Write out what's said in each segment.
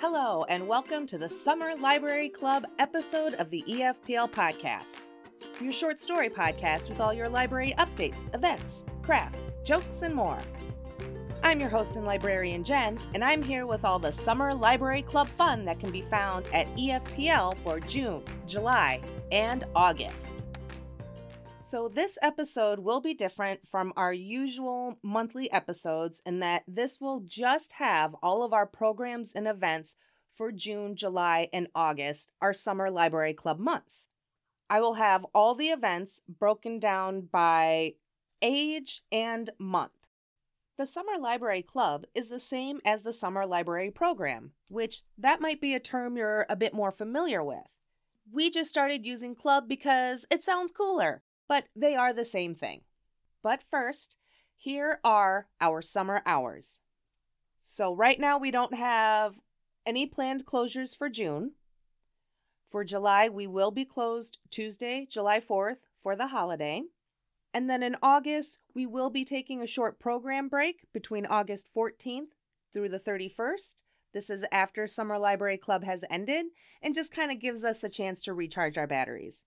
Hello, and welcome to the Summer Library Club episode of the EFPL podcast, your short story podcast with all your library updates, events, crafts, jokes, and more. I'm your host and librarian Jen, and I'm here with all the Summer Library Club fun that can be found at EFPL for June, July, and August. So, this episode will be different from our usual monthly episodes in that this will just have all of our programs and events for June, July, and August, our Summer Library Club months. I will have all the events broken down by age and month. The Summer Library Club is the same as the Summer Library Program, which that might be a term you're a bit more familiar with. We just started using club because it sounds cooler, but they are the same thing. But first, here are our summer hours. So, right now, we don't have any planned closures for June. For July, we will be closed Tuesday, July 4th for the holiday. And then in August, we will be taking a short program break between August 14th through the 31st. This is after Summer Library Club has ended and just kind of gives us a chance to recharge our batteries.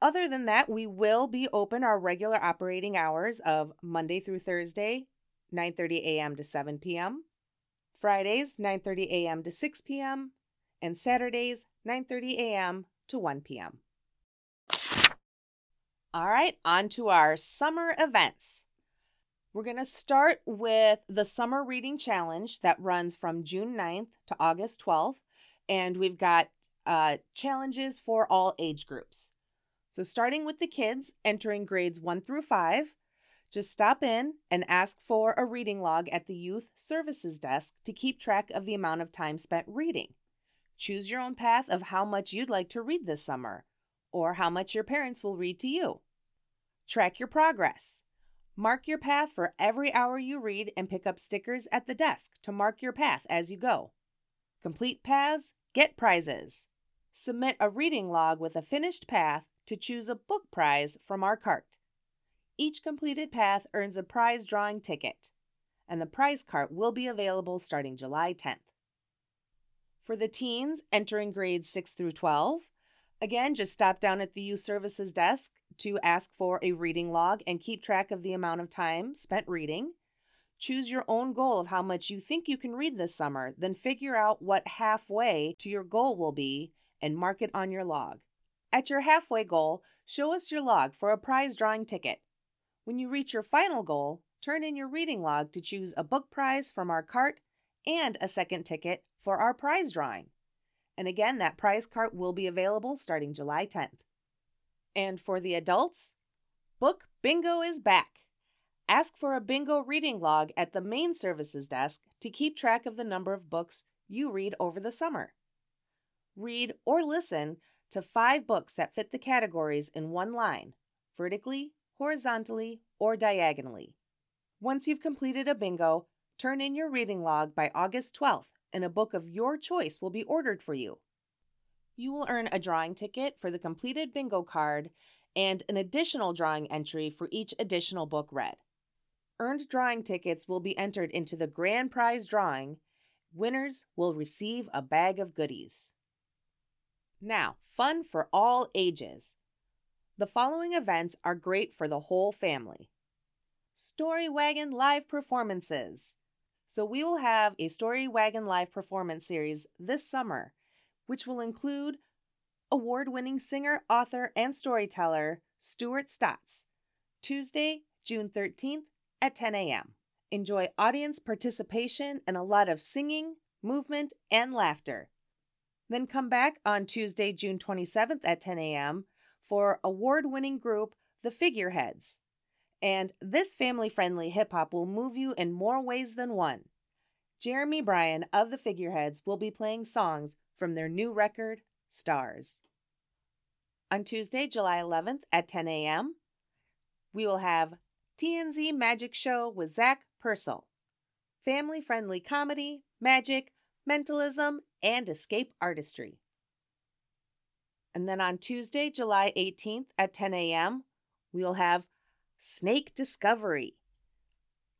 Other than that, we will be open our regular operating hours of Monday through Thursday, 9:30 a.m. to 7 p.m., Fridays 9:30 a.m. to 6 p.m., and Saturdays 9:30 a.m. to 1 p.m. All right, on to our summer events. We're going to start with the Summer Reading Challenge that runs from June 9th to August 12th. And we've got uh, challenges for all age groups. So, starting with the kids entering grades 1 through 5, just stop in and ask for a reading log at the Youth Services Desk to keep track of the amount of time spent reading. Choose your own path of how much you'd like to read this summer or how much your parents will read to you. Track your progress. Mark your path for every hour you read and pick up stickers at the desk to mark your path as you go. Complete paths, get prizes. Submit a reading log with a finished path to choose a book prize from our cart. Each completed path earns a prize drawing ticket, and the prize cart will be available starting July 10th. For the teens entering grades 6 through 12, Again, just stop down at the youth services desk to ask for a reading log and keep track of the amount of time spent reading. Choose your own goal of how much you think you can read this summer, then figure out what halfway to your goal will be and mark it on your log. At your halfway goal, show us your log for a prize drawing ticket. When you reach your final goal, turn in your reading log to choose a book prize from our cart and a second ticket for our prize drawing. And again, that prize cart will be available starting July 10th. And for the adults, Book Bingo is back. Ask for a bingo reading log at the main services desk to keep track of the number of books you read over the summer. Read or listen to five books that fit the categories in one line, vertically, horizontally, or diagonally. Once you've completed a bingo, turn in your reading log by August 12th and a book of your choice will be ordered for you. You will earn a drawing ticket for the completed bingo card and an additional drawing entry for each additional book read. Earned drawing tickets will be entered into the grand prize drawing. Winners will receive a bag of goodies. Now, fun for all ages. The following events are great for the whole family Story Wagon Live Performances. So we will have a Story Wagon Live performance series this summer, which will include award winning singer, author, and storyteller Stuart Stotts, Tuesday, June 13th at 10 a.m. Enjoy audience participation and a lot of singing, movement, and laughter. Then come back on Tuesday, June 27th at 10 a.m. for award winning group The Figureheads. And this family friendly hip hop will move you in more ways than one. Jeremy Bryan of the Figureheads will be playing songs from their new record, Stars. On Tuesday, July 11th at 10 a.m., we will have TNZ Magic Show with Zach Purcell. Family friendly comedy, magic, mentalism, and escape artistry. And then on Tuesday, July 18th at 10 a.m., we'll have Snake Discovery.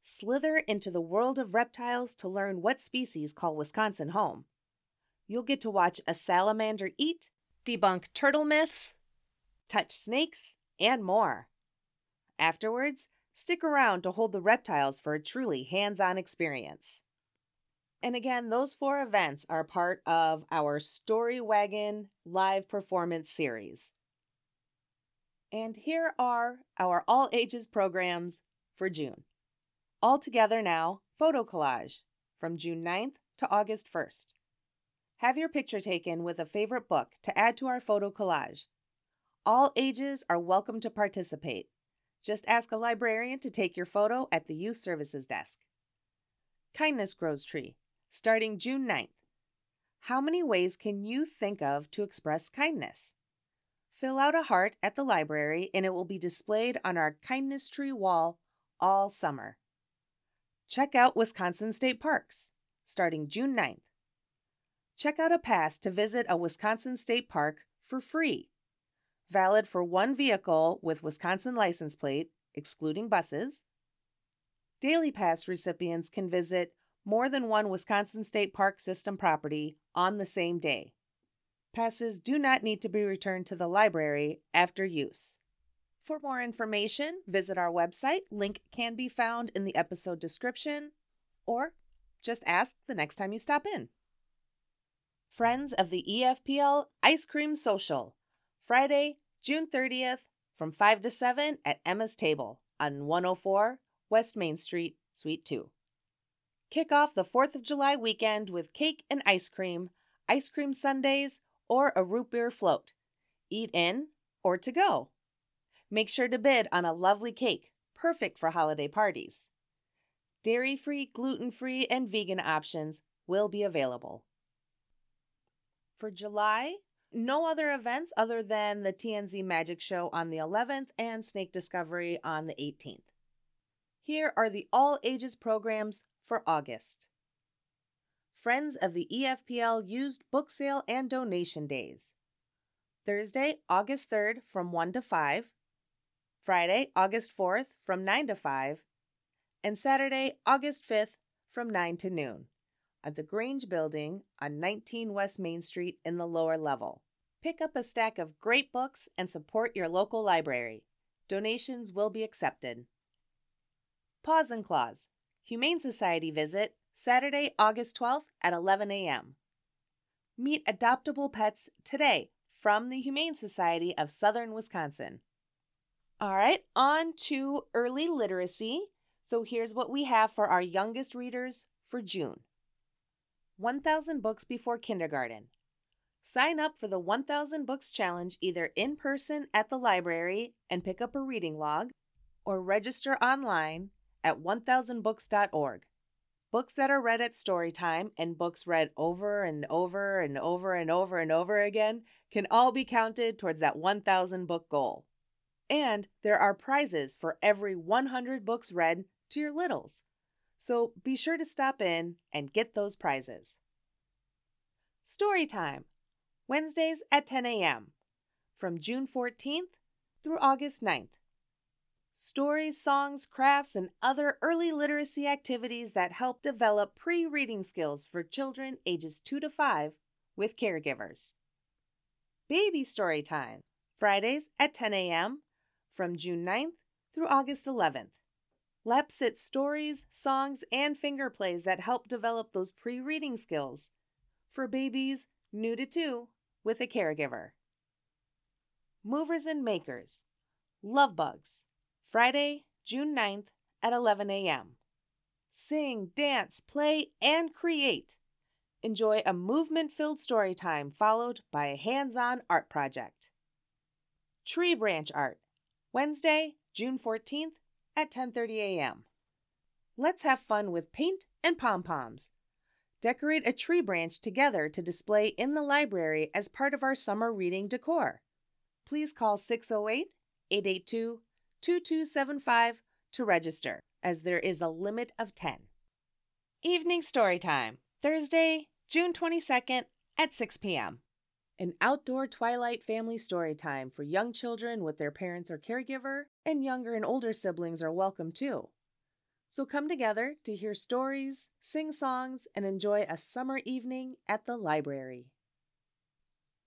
Slither into the world of reptiles to learn what species call Wisconsin home. You'll get to watch a salamander eat, debunk turtle myths, touch snakes, and more. Afterwards, stick around to hold the reptiles for a truly hands on experience. And again, those four events are part of our Story Wagon live performance series. And here are our all ages programs for June. All together now, photo collage from June 9th to August 1st. Have your picture taken with a favorite book to add to our photo collage. All ages are welcome to participate. Just ask a librarian to take your photo at the Youth Services Desk. Kindness Grows Tree, starting June 9th. How many ways can you think of to express kindness? Fill out a heart at the library and it will be displayed on our kindness tree wall all summer. Check out Wisconsin State Parks, starting June 9th. Check out a pass to visit a Wisconsin State Park for free. Valid for one vehicle with Wisconsin license plate, excluding buses. Daily Pass recipients can visit more than one Wisconsin State Park System property on the same day. Passes do not need to be returned to the library after use. For more information, visit our website. Link can be found in the episode description, or just ask the next time you stop in. Friends of the EFPL Ice Cream Social, Friday, June 30th from 5 to 7 at Emma's Table on 104 West Main Street, Suite 2. Kick off the 4th of July weekend with cake and ice cream, ice cream sundaes, or a root beer float. Eat in or to go. Make sure to bid on a lovely cake, perfect for holiday parties. Dairy free, gluten free, and vegan options will be available. For July, no other events other than the TNZ Magic Show on the 11th and Snake Discovery on the 18th. Here are the all ages programs for August. Friends of the EFPL used book sale and donation days. Thursday, August 3rd from 1 to 5. Friday, August 4th from 9 to 5. And Saturday, August 5th from 9 to noon at the Grange Building on 19 West Main Street in the lower level. Pick up a stack of great books and support your local library. Donations will be accepted. Paws and Claws Humane Society visit Saturday, August 12th at 11 a.m. Meet adoptable pets today from the Humane Society of Southern Wisconsin. All right, on to early literacy. So here's what we have for our youngest readers for June 1000 Books Before Kindergarten. Sign up for the 1000 Books Challenge either in person at the library and pick up a reading log, or register online at 1000books.org. Books that are read at story time and books read over and over and over and over and over again can all be counted towards that 1000 book goal. And there are prizes for every 100 books read to your littles. So be sure to stop in and get those prizes. Story time Wednesdays at 10 a.m. from June 14th through August 9th. Stories, songs, crafts, and other early literacy activities that help develop pre reading skills for children ages 2 to 5 with caregivers. Baby Story Time Fridays at 10 a.m from June 9th through August 11th. Lapsit stories, songs, and finger plays that help develop those pre reading skills for babies new to two with a caregiver. Movers and Makers Love Bugs Friday, June 9th at 11 a.m. Sing, dance, play, and create. Enjoy a movement filled story time followed by a hands on art project. Tree branch art Wednesday, June 14th at 10:30 a.m. Let's have fun with paint and pom-poms. Decorate a tree branch together to display in the library as part of our summer reading decor. Please call oh 608-882-2275 to register as there is a limit of 10. Evening story time, Thursday, June 22nd at 6 p.m. An outdoor twilight family story time for young children with their parents or caregiver, and younger and older siblings are welcome too. So come together to hear stories, sing songs, and enjoy a summer evening at the library.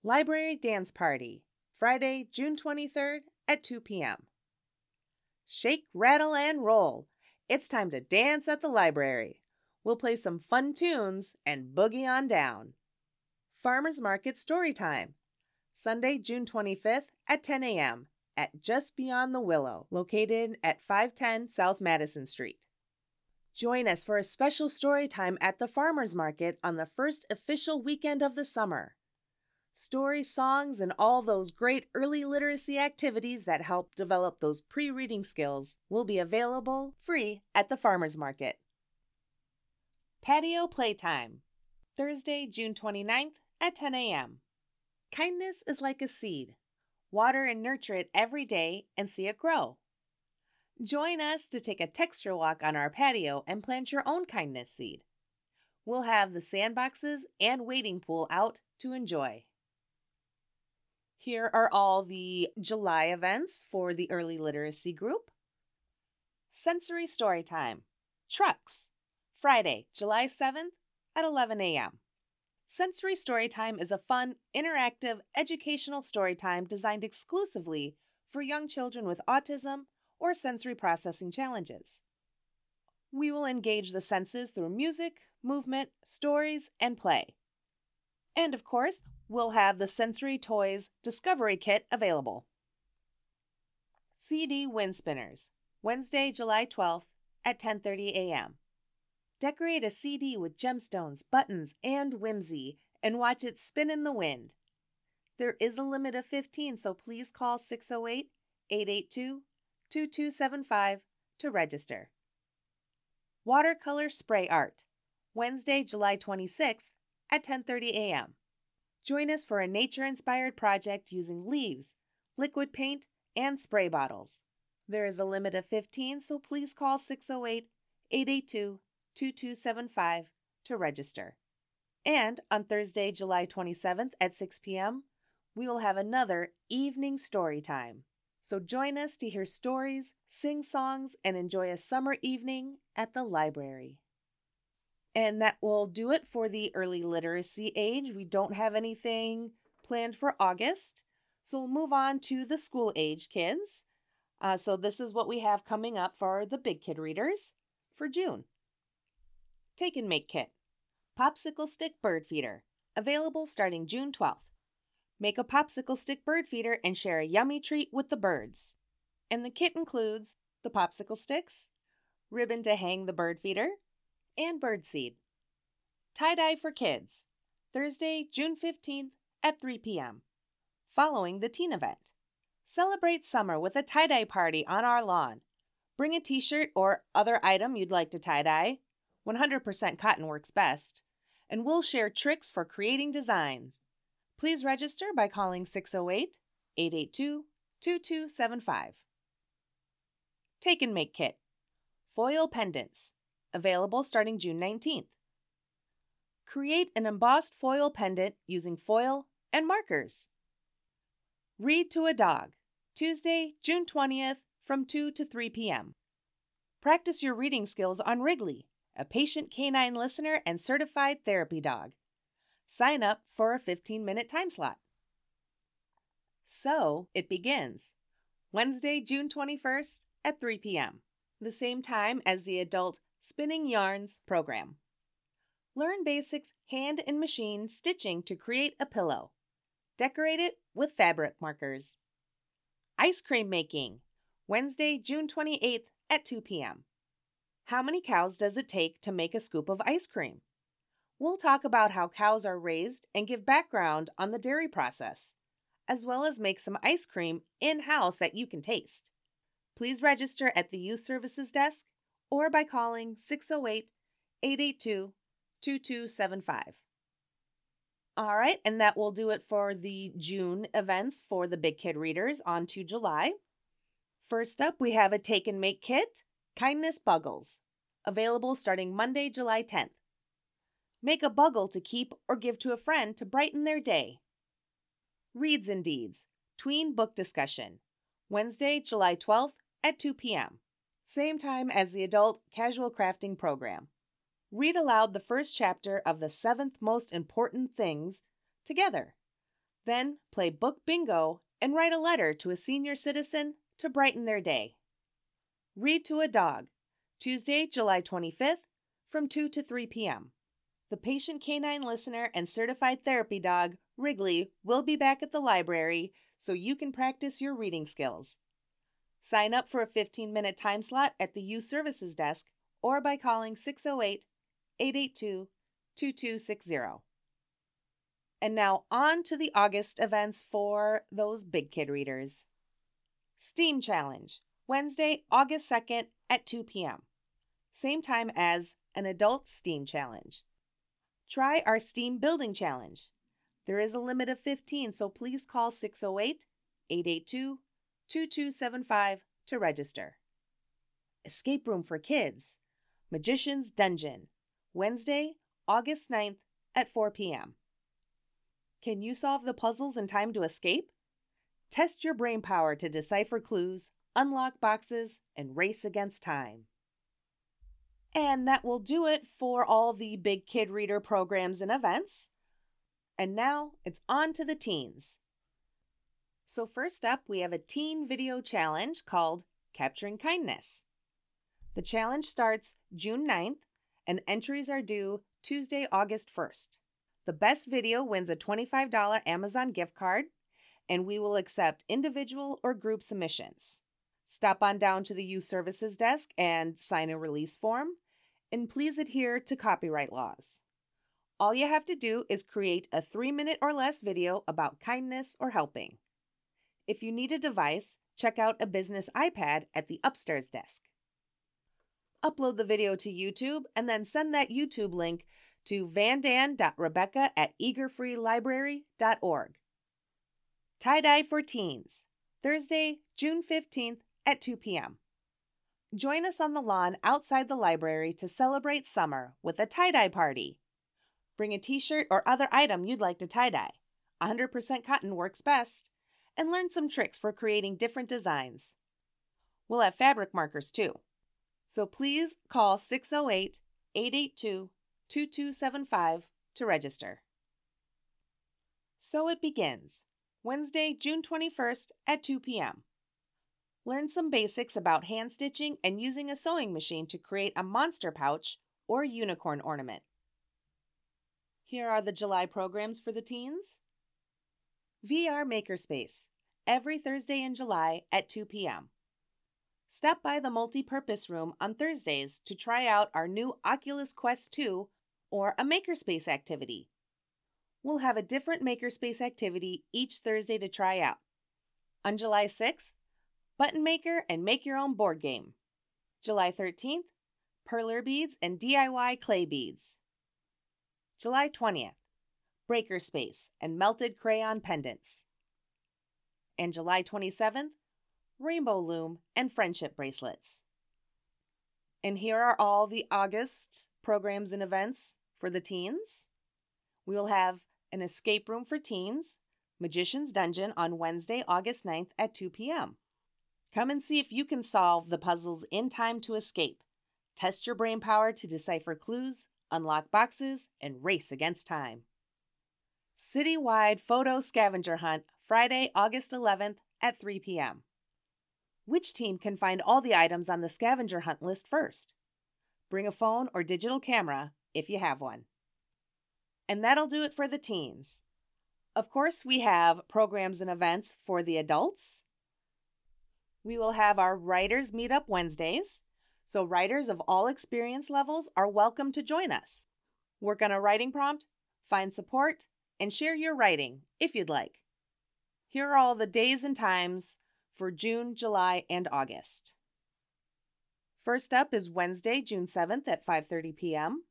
Library Dance Party, Friday, June 23rd at 2 p.m. Shake, rattle, and roll. It's time to dance at the library. We'll play some fun tunes and boogie on down. Farmers Market Story Time, Sunday, June 25th at 10 a.m. at Just Beyond the Willow, located at 510 South Madison Street. Join us for a special story time at the Farmers Market on the first official weekend of the summer. Stories, songs, and all those great early literacy activities that help develop those pre reading skills will be available free at the Farmers Market. Patio Playtime, Thursday, June 29th at 10 a.m. Kindness is like a seed. Water and nurture it every day and see it grow. Join us to take a texture walk on our patio and plant your own kindness seed. We'll have the sandboxes and wading pool out to enjoy. Here are all the July events for the early literacy group. Sensory Story Time Trucks, Friday, July 7th at 11 a.m. Sensory Storytime is a fun, interactive, educational storytime designed exclusively for young children with autism or sensory processing challenges. We will engage the senses through music, movement, stories, and play. And of course, we'll have the Sensory Toys Discovery Kit available. CD Wind Spinners, Wednesday, July 12th at 10:30 a.m. Decorate a CD with gemstones, buttons, and whimsy and watch it spin in the wind. There is a limit of 15, so please call 608 882 2275 to register. Watercolor Spray Art, Wednesday, July 26th at 10:30 a.m. Join us for a nature-inspired project using leaves, liquid paint, and spray bottles. There is a limit of 15, so please call 608 882 2275 to register. And on Thursday, July 27th at 6 p.m., we will have another evening story time. So join us to hear stories, sing songs, and enjoy a summer evening at the library. And that will do it for the early literacy age. We don't have anything planned for August. So we'll move on to the school age kids. Uh, so this is what we have coming up for the big kid readers for June. Take and Make Kit Popsicle Stick Bird Feeder. Available starting June 12th. Make a popsicle stick bird feeder and share a yummy treat with the birds. And the kit includes the popsicle sticks, ribbon to hang the bird feeder, and birdseed. Tie dye for kids, Thursday, June 15th at 3 p.m. Following the teen event. Celebrate summer with a tie dye party on our lawn. Bring a t shirt or other item you'd like to tie dye. 100% cotton works best. And we'll share tricks for creating designs. Please register by calling 608 882 2275. Take and Make Kit Foil Pendants. Available starting June 19th. Create an embossed foil pendant using foil and markers. Read to a Dog. Tuesday, June 20th from 2 to 3 p.m. Practice your reading skills on Wrigley, a patient canine listener and certified therapy dog. Sign up for a 15 minute time slot. So it begins Wednesday, June 21st at 3 p.m., the same time as the adult Spinning Yarns program. Learn basics hand and machine stitching to create a pillow. Decorate it with fabric markers. Ice cream making, Wednesday, June 28th at 2 p.m. How many cows does it take to make a scoop of ice cream? We'll talk about how cows are raised and give background on the dairy process, as well as make some ice cream in house that you can taste. Please register at the Youth Services Desk or by calling 608 882 2275. All right, and that will do it for the June events for the Big Kid Readers on to July. First up, we have a Take and Make kit, Kindness Buggles, available starting Monday, July 10th. Make a buggle to keep or give to a friend to brighten their day. Reads and Deeds, Tween Book Discussion, Wednesday, July 12th at 2 p.m. Same time as the adult casual crafting program. Read aloud the first chapter of the seventh most important things together. Then play book bingo and write a letter to a senior citizen to brighten their day. Read to a dog, Tuesday, July 25th, from 2 to 3 p.m. The patient canine listener and certified therapy dog, Wrigley, will be back at the library so you can practice your reading skills. Sign up for a 15 minute time slot at the Youth Services Desk or by calling 608 882 2260. And now on to the August events for those big kid readers. STEAM Challenge, Wednesday, August 2nd at 2 p.m. Same time as an adult STEAM Challenge. Try our STEAM Building Challenge. There is a limit of 15, so please call 608 882 2275 to register. Escape Room for Kids, Magician's Dungeon, Wednesday, August 9th at 4 p.m. Can you solve the puzzles in time to escape? Test your brain power to decipher clues, unlock boxes, and race against time. And that will do it for all the Big Kid Reader programs and events. And now it's on to the teens. So, first up, we have a teen video challenge called Capturing Kindness. The challenge starts June 9th, and entries are due Tuesday, August 1st. The best video wins a $25 Amazon gift card, and we will accept individual or group submissions. Stop on down to the Youth Services desk and sign a release form, and please adhere to copyright laws. All you have to do is create a three minute or less video about kindness or helping. If you need a device, check out a business iPad at the upstairs desk. Upload the video to YouTube and then send that YouTube link to vandan.rebecca at eagerfreelibrary.org. Tie Dye for Teens, Thursday, June 15th at 2 p.m. Join us on the lawn outside the library to celebrate summer with a tie dye party. Bring a t shirt or other item you'd like to tie dye. 100% cotton works best. And learn some tricks for creating different designs. We'll have fabric markers too. So please call 608 882 2275 to register. So it begins Wednesday, June 21st at 2 p.m. Learn some basics about hand stitching and using a sewing machine to create a monster pouch or unicorn ornament. Here are the July programs for the teens VR Makerspace, every Thursday in July at 2 p.m. Stop by the multi-purpose room on Thursdays to try out our new Oculus Quest 2 or a Makerspace activity. We'll have a different Makerspace activity each Thursday to try out. On July 6th, Button Maker and Make Your Own Board Game. July 13th, Perler Beads and DIY Clay Beads. July 20th, Breaker Space and Melted Crayon Pendants. And July 27th, Rainbow Loom and Friendship Bracelets. And here are all the August programs and events for the teens. We will have an escape room for teens, Magician's Dungeon on Wednesday, August 9th at 2 p.m. Come and see if you can solve the puzzles in time to escape. Test your brain power to decipher clues, unlock boxes, and race against time. Citywide photo scavenger hunt Friday, August 11th at 3 p.m. Which team can find all the items on the scavenger hunt list first? Bring a phone or digital camera if you have one. And that'll do it for the teens. Of course, we have programs and events for the adults we will have our Writers Meetup Wednesdays. So, writers of all experience levels are welcome to join us. Work on a writing prompt, find support, and share your writing if you'd like. Here are all the days and times for June, July, and August. First up is Wednesday, June 7th at 5:30 p.m.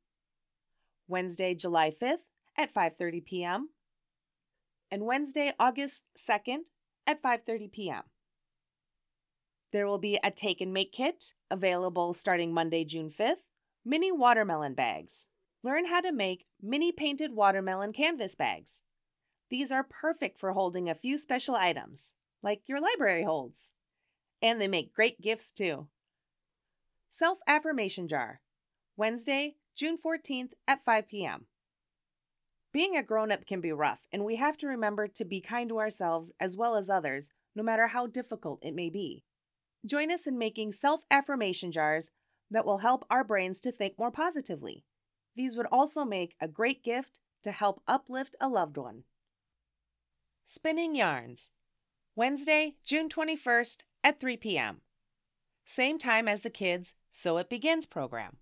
Wednesday, July 5th at 5:30 p.m. and Wednesday, August 2nd at 5:30 p.m. There will be a take and make kit available starting Monday, June 5th. Mini watermelon bags. Learn how to make mini painted watermelon canvas bags. These are perfect for holding a few special items, like your library holds. And they make great gifts too. Self Affirmation Jar, Wednesday, June 14th at 5 p.m. Being a grown up can be rough, and we have to remember to be kind to ourselves as well as others, no matter how difficult it may be. Join us in making self affirmation jars that will help our brains to think more positively. These would also make a great gift to help uplift a loved one. Spinning Yarns, Wednesday, June 21st at 3 p.m. Same time as the kids' So It Begins program.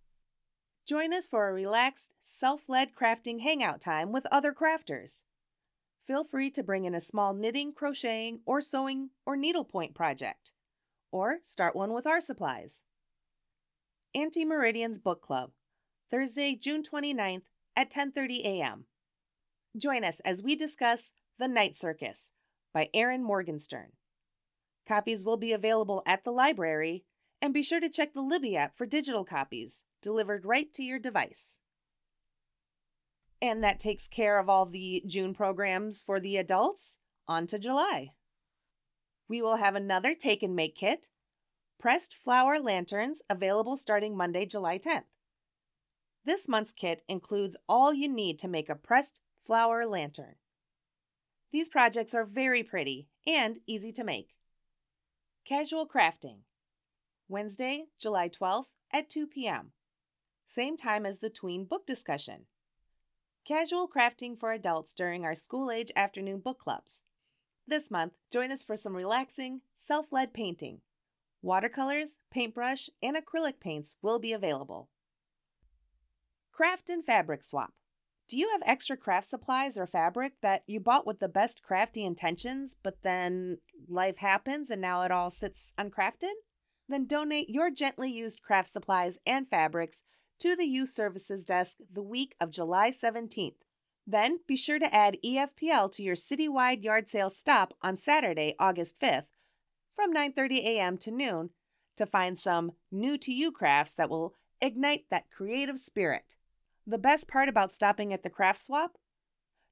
Join us for a relaxed, self led crafting hangout time with other crafters. Feel free to bring in a small knitting, crocheting, or sewing or needlepoint project, or start one with our supplies. Antemeridians Book Club, Thursday, June 29th at 10:30 a.m. Join us as we discuss The Night Circus by Erin Morgenstern. Copies will be available at the library, and be sure to check the Libby app for digital copies delivered right to your device. And that takes care of all the June programs for the adults. On to July. We will have another take and make kit, pressed flower lanterns available starting Monday, July 10th. This month's kit includes all you need to make a pressed flower lantern. These projects are very pretty and easy to make. Casual crafting. Wednesday, July 12th at 2 p.m. Same time as the tween book discussion. Casual crafting for adults during our school age afternoon book clubs. This month, join us for some relaxing, self led painting. Watercolors, paintbrush, and acrylic paints will be available. Craft and fabric swap. Do you have extra craft supplies or fabric that you bought with the best crafty intentions, but then life happens and now it all sits uncrafted? Then donate your gently used craft supplies and fabrics to the Youth Services Desk the week of July 17th. Then be sure to add EFPL to your citywide yard sale stop on Saturday, August 5th from 9:30 a.m. to noon to find some new to you crafts that will ignite that creative spirit. The best part about stopping at the craft swap?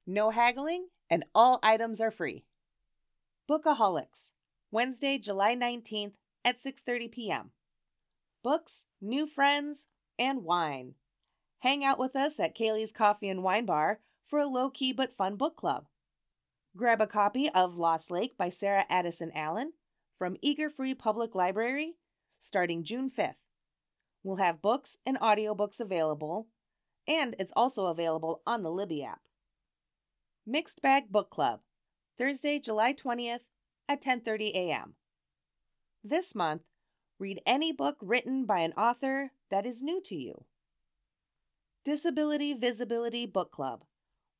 No haggling and all items are free. Bookaholics, Wednesday, July 19th at 6:30 p.m. Books, new friends, and wine. Hang out with us at Kaylee's Coffee and Wine Bar for a low-key but fun book club. Grab a copy of Lost Lake by Sarah Addison Allen from Eager Free Public Library starting June 5th. We'll have books and audiobooks available, and it's also available on the Libby app. Mixed Bag Book Club, Thursday, July 20th at 10:30 a.m. This month, read any book written by an author that is new to you. Disability Visibility Book Club,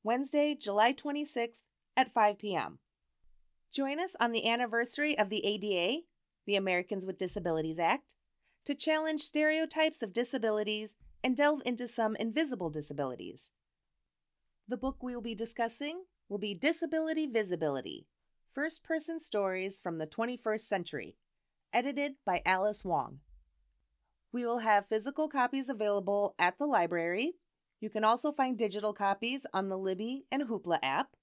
Wednesday, July 26th at 5 p.m. Join us on the anniversary of the ADA, the Americans with Disabilities Act, to challenge stereotypes of disabilities and delve into some invisible disabilities. The book we will be discussing will be Disability Visibility First Person Stories from the 21st Century edited by Alice Wong. We will have physical copies available at the library. You can also find digital copies on the Libby and Hoopla app.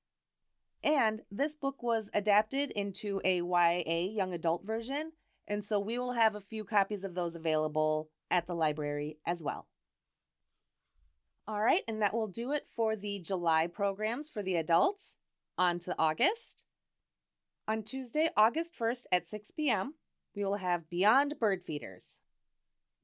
And this book was adapted into a YA young adult version, and so we will have a few copies of those available at the library as well. All right, and that will do it for the July programs for the adults. On to August. On Tuesday, August 1st at 6 p.m., we will have Beyond Bird Feeders.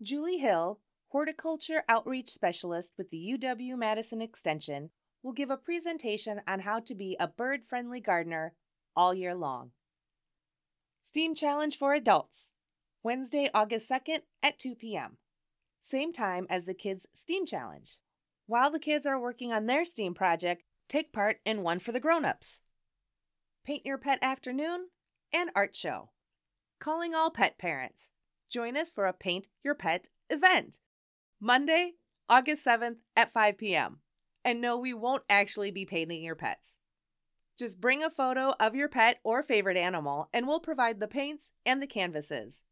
Julie Hill, horticulture outreach specialist with the UW Madison Extension, will give a presentation on how to be a bird friendly gardener all year long. Steam Challenge for Adults, Wednesday, August 2nd at 2 p.m. Same time as the Kids Steam Challenge. While the kids are working on their STEAM project, take part in one for the grown-ups. Paint Your Pet Afternoon and Art Show calling all pet parents. Join us for a Paint Your Pet event. Monday, August 7th at 5 p.m. And no, we won't actually be painting your pets. Just bring a photo of your pet or favorite animal, and we'll provide the paints and the canvases.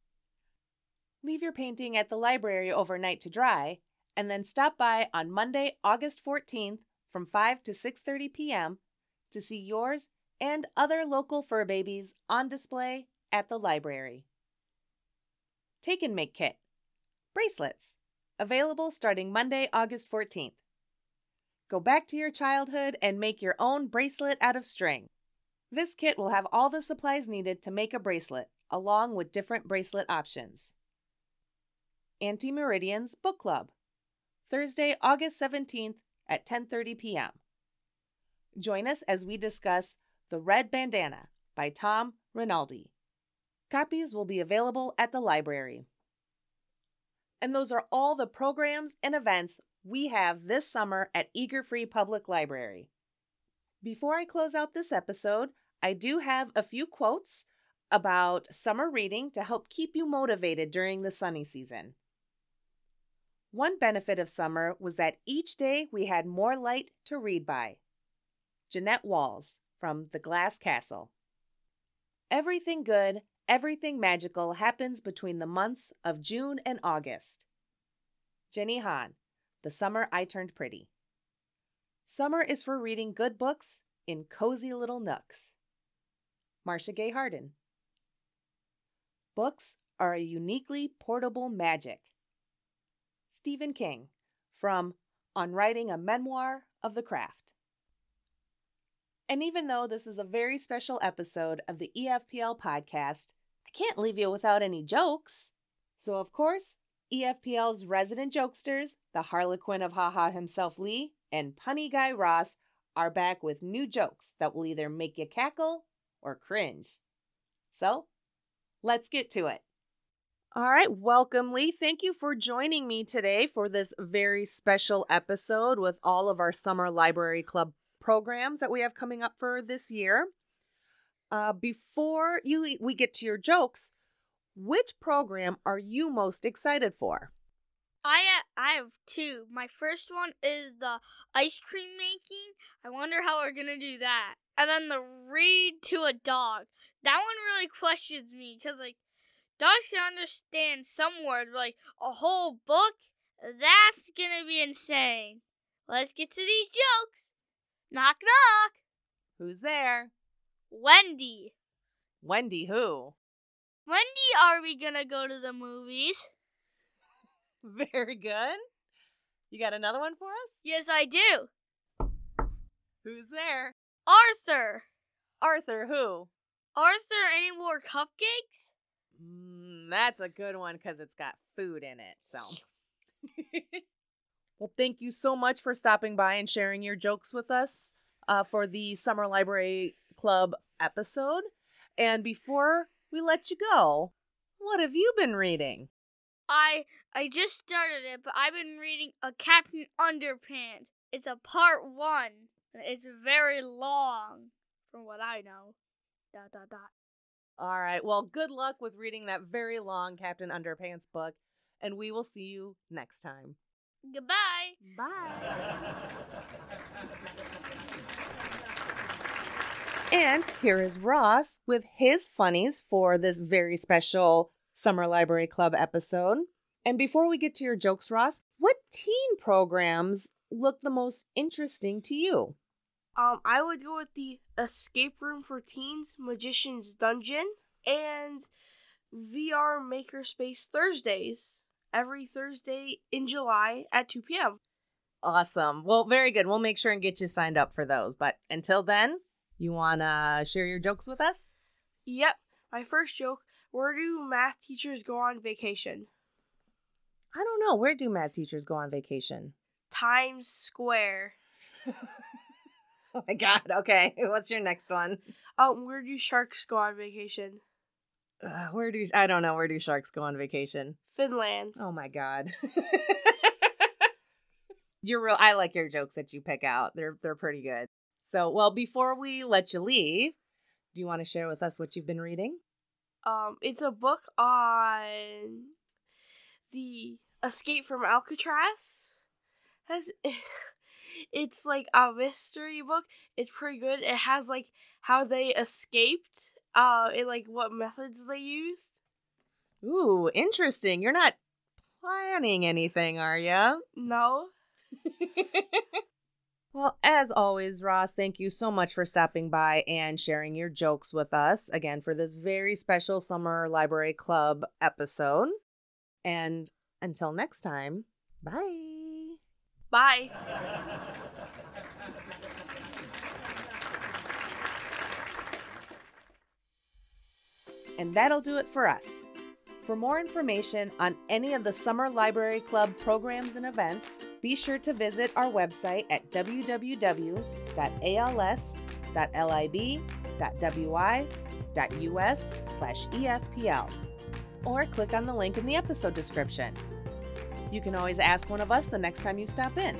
Leave your painting at the library overnight to dry, and then stop by on Monday, August 14th from 5 to 6:30 p.m. to see yours and other local fur babies on display at the library. Take and Make Kit bracelets, available starting Monday, August 14th. Go back to your childhood and make your own bracelet out of string. This kit will have all the supplies needed to make a bracelet, along with different bracelet options. Antemeridians Book Club, Thursday, August 17th at 10:30 p.m. Join us as we discuss The Red Bandana by Tom Rinaldi. Copies will be available at the library. And those are all the programs and events we have this summer at Eager Free Public Library. Before I close out this episode, I do have a few quotes about summer reading to help keep you motivated during the sunny season. One benefit of summer was that each day we had more light to read by. Jeannette Walls from The Glass Castle. Everything good, everything magical happens between the months of June and August. Jenny Han, The Summer I Turned Pretty. Summer is for reading good books in cozy little nooks. Marcia Gay Harden. Books are a uniquely portable magic. Stephen King from On Writing a Memoir of the Craft. And even though this is a very special episode of the EFPL podcast, I can't leave you without any jokes. So, of course, EFPL's resident jokesters, the Harlequin of Haha himself, Lee, and punny guy Ross, are back with new jokes that will either make you cackle or cringe. So, let's get to it. All right, welcome, Lee. Thank you for joining me today for this very special episode with all of our Summer Library Club programs that we have coming up for this year. Uh, before you we get to your jokes, which program are you most excited for? I I have two. My first one is the ice cream making. I wonder how we're gonna do that. And then the read to a dog. That one really questions me because like dogs can understand some words, like a whole book. That's gonna be insane. Let's get to these jokes. Knock knock. Who's there? Wendy. Wendy who? Wendy, are we gonna go to the movies? Very good. You got another one for us? Yes, I do. Who's there? Arthur. Arthur who? Arthur, any more cupcakes? That's a good one because it's got food in it. So. well, thank you so much for stopping by and sharing your jokes with us uh, for the Summer Library Club episode. And before we let you go, what have you been reading? I I just started it, but I've been reading a Captain Underpants. It's a part one. It's very long, from what I know. Dot dot dot. All right. Well, good luck with reading that very long Captain Underpants book, and we will see you next time. Goodbye. Bye. and here is Ross with his funnies for this very special Summer Library Club episode. And before we get to your jokes, Ross, what teen programs look the most interesting to you? Um, I would go with the Escape Room for Teens, Magician's Dungeon, and VR Makerspace Thursdays every Thursday in July at 2 p.m. Awesome. Well, very good. We'll make sure and get you signed up for those. But until then, you want to share your jokes with us? Yep. My first joke Where do math teachers go on vacation? I don't know. Where do math teachers go on vacation? Times Square. oh my God. Okay. What's your next one? Um, where do sharks go on vacation? Uh, where do I don't know where do sharks go on vacation? Finland. Oh my god. You're real I like your jokes that you pick out. They're they're pretty good. So, well, before we let you leave, do you want to share with us what you've been reading? Um, it's a book on the escape from Alcatraz. Has it's like a mystery book. It's pretty good. It has like how they escaped uh and like what methods they used. Ooh, interesting. You're not planning anything, are you? No. well, as always, Ross, thank you so much for stopping by and sharing your jokes with us again for this very special Summer Library Club episode. And Until next time, bye. Bye. And that'll do it for us. For more information on any of the Summer Library Club programs and events, be sure to visit our website at www.als.lib.wi.us slash EFPL or click on the link in the episode description. You can always ask one of us the next time you stop in.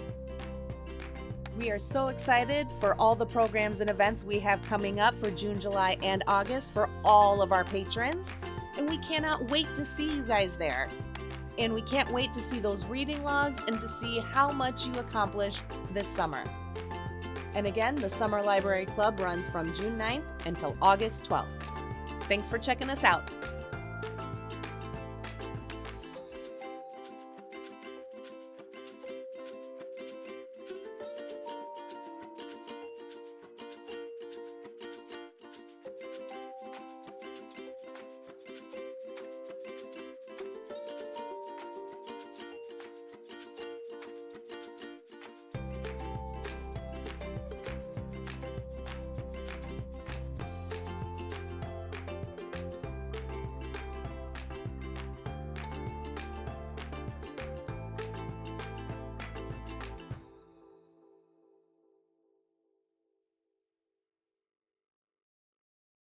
We are so excited for all the programs and events we have coming up for June, July, and August for all of our patrons, and we cannot wait to see you guys there. And we can't wait to see those reading logs and to see how much you accomplish this summer. And again, the Summer Library Club runs from June 9th until August 12th. Thanks for checking us out.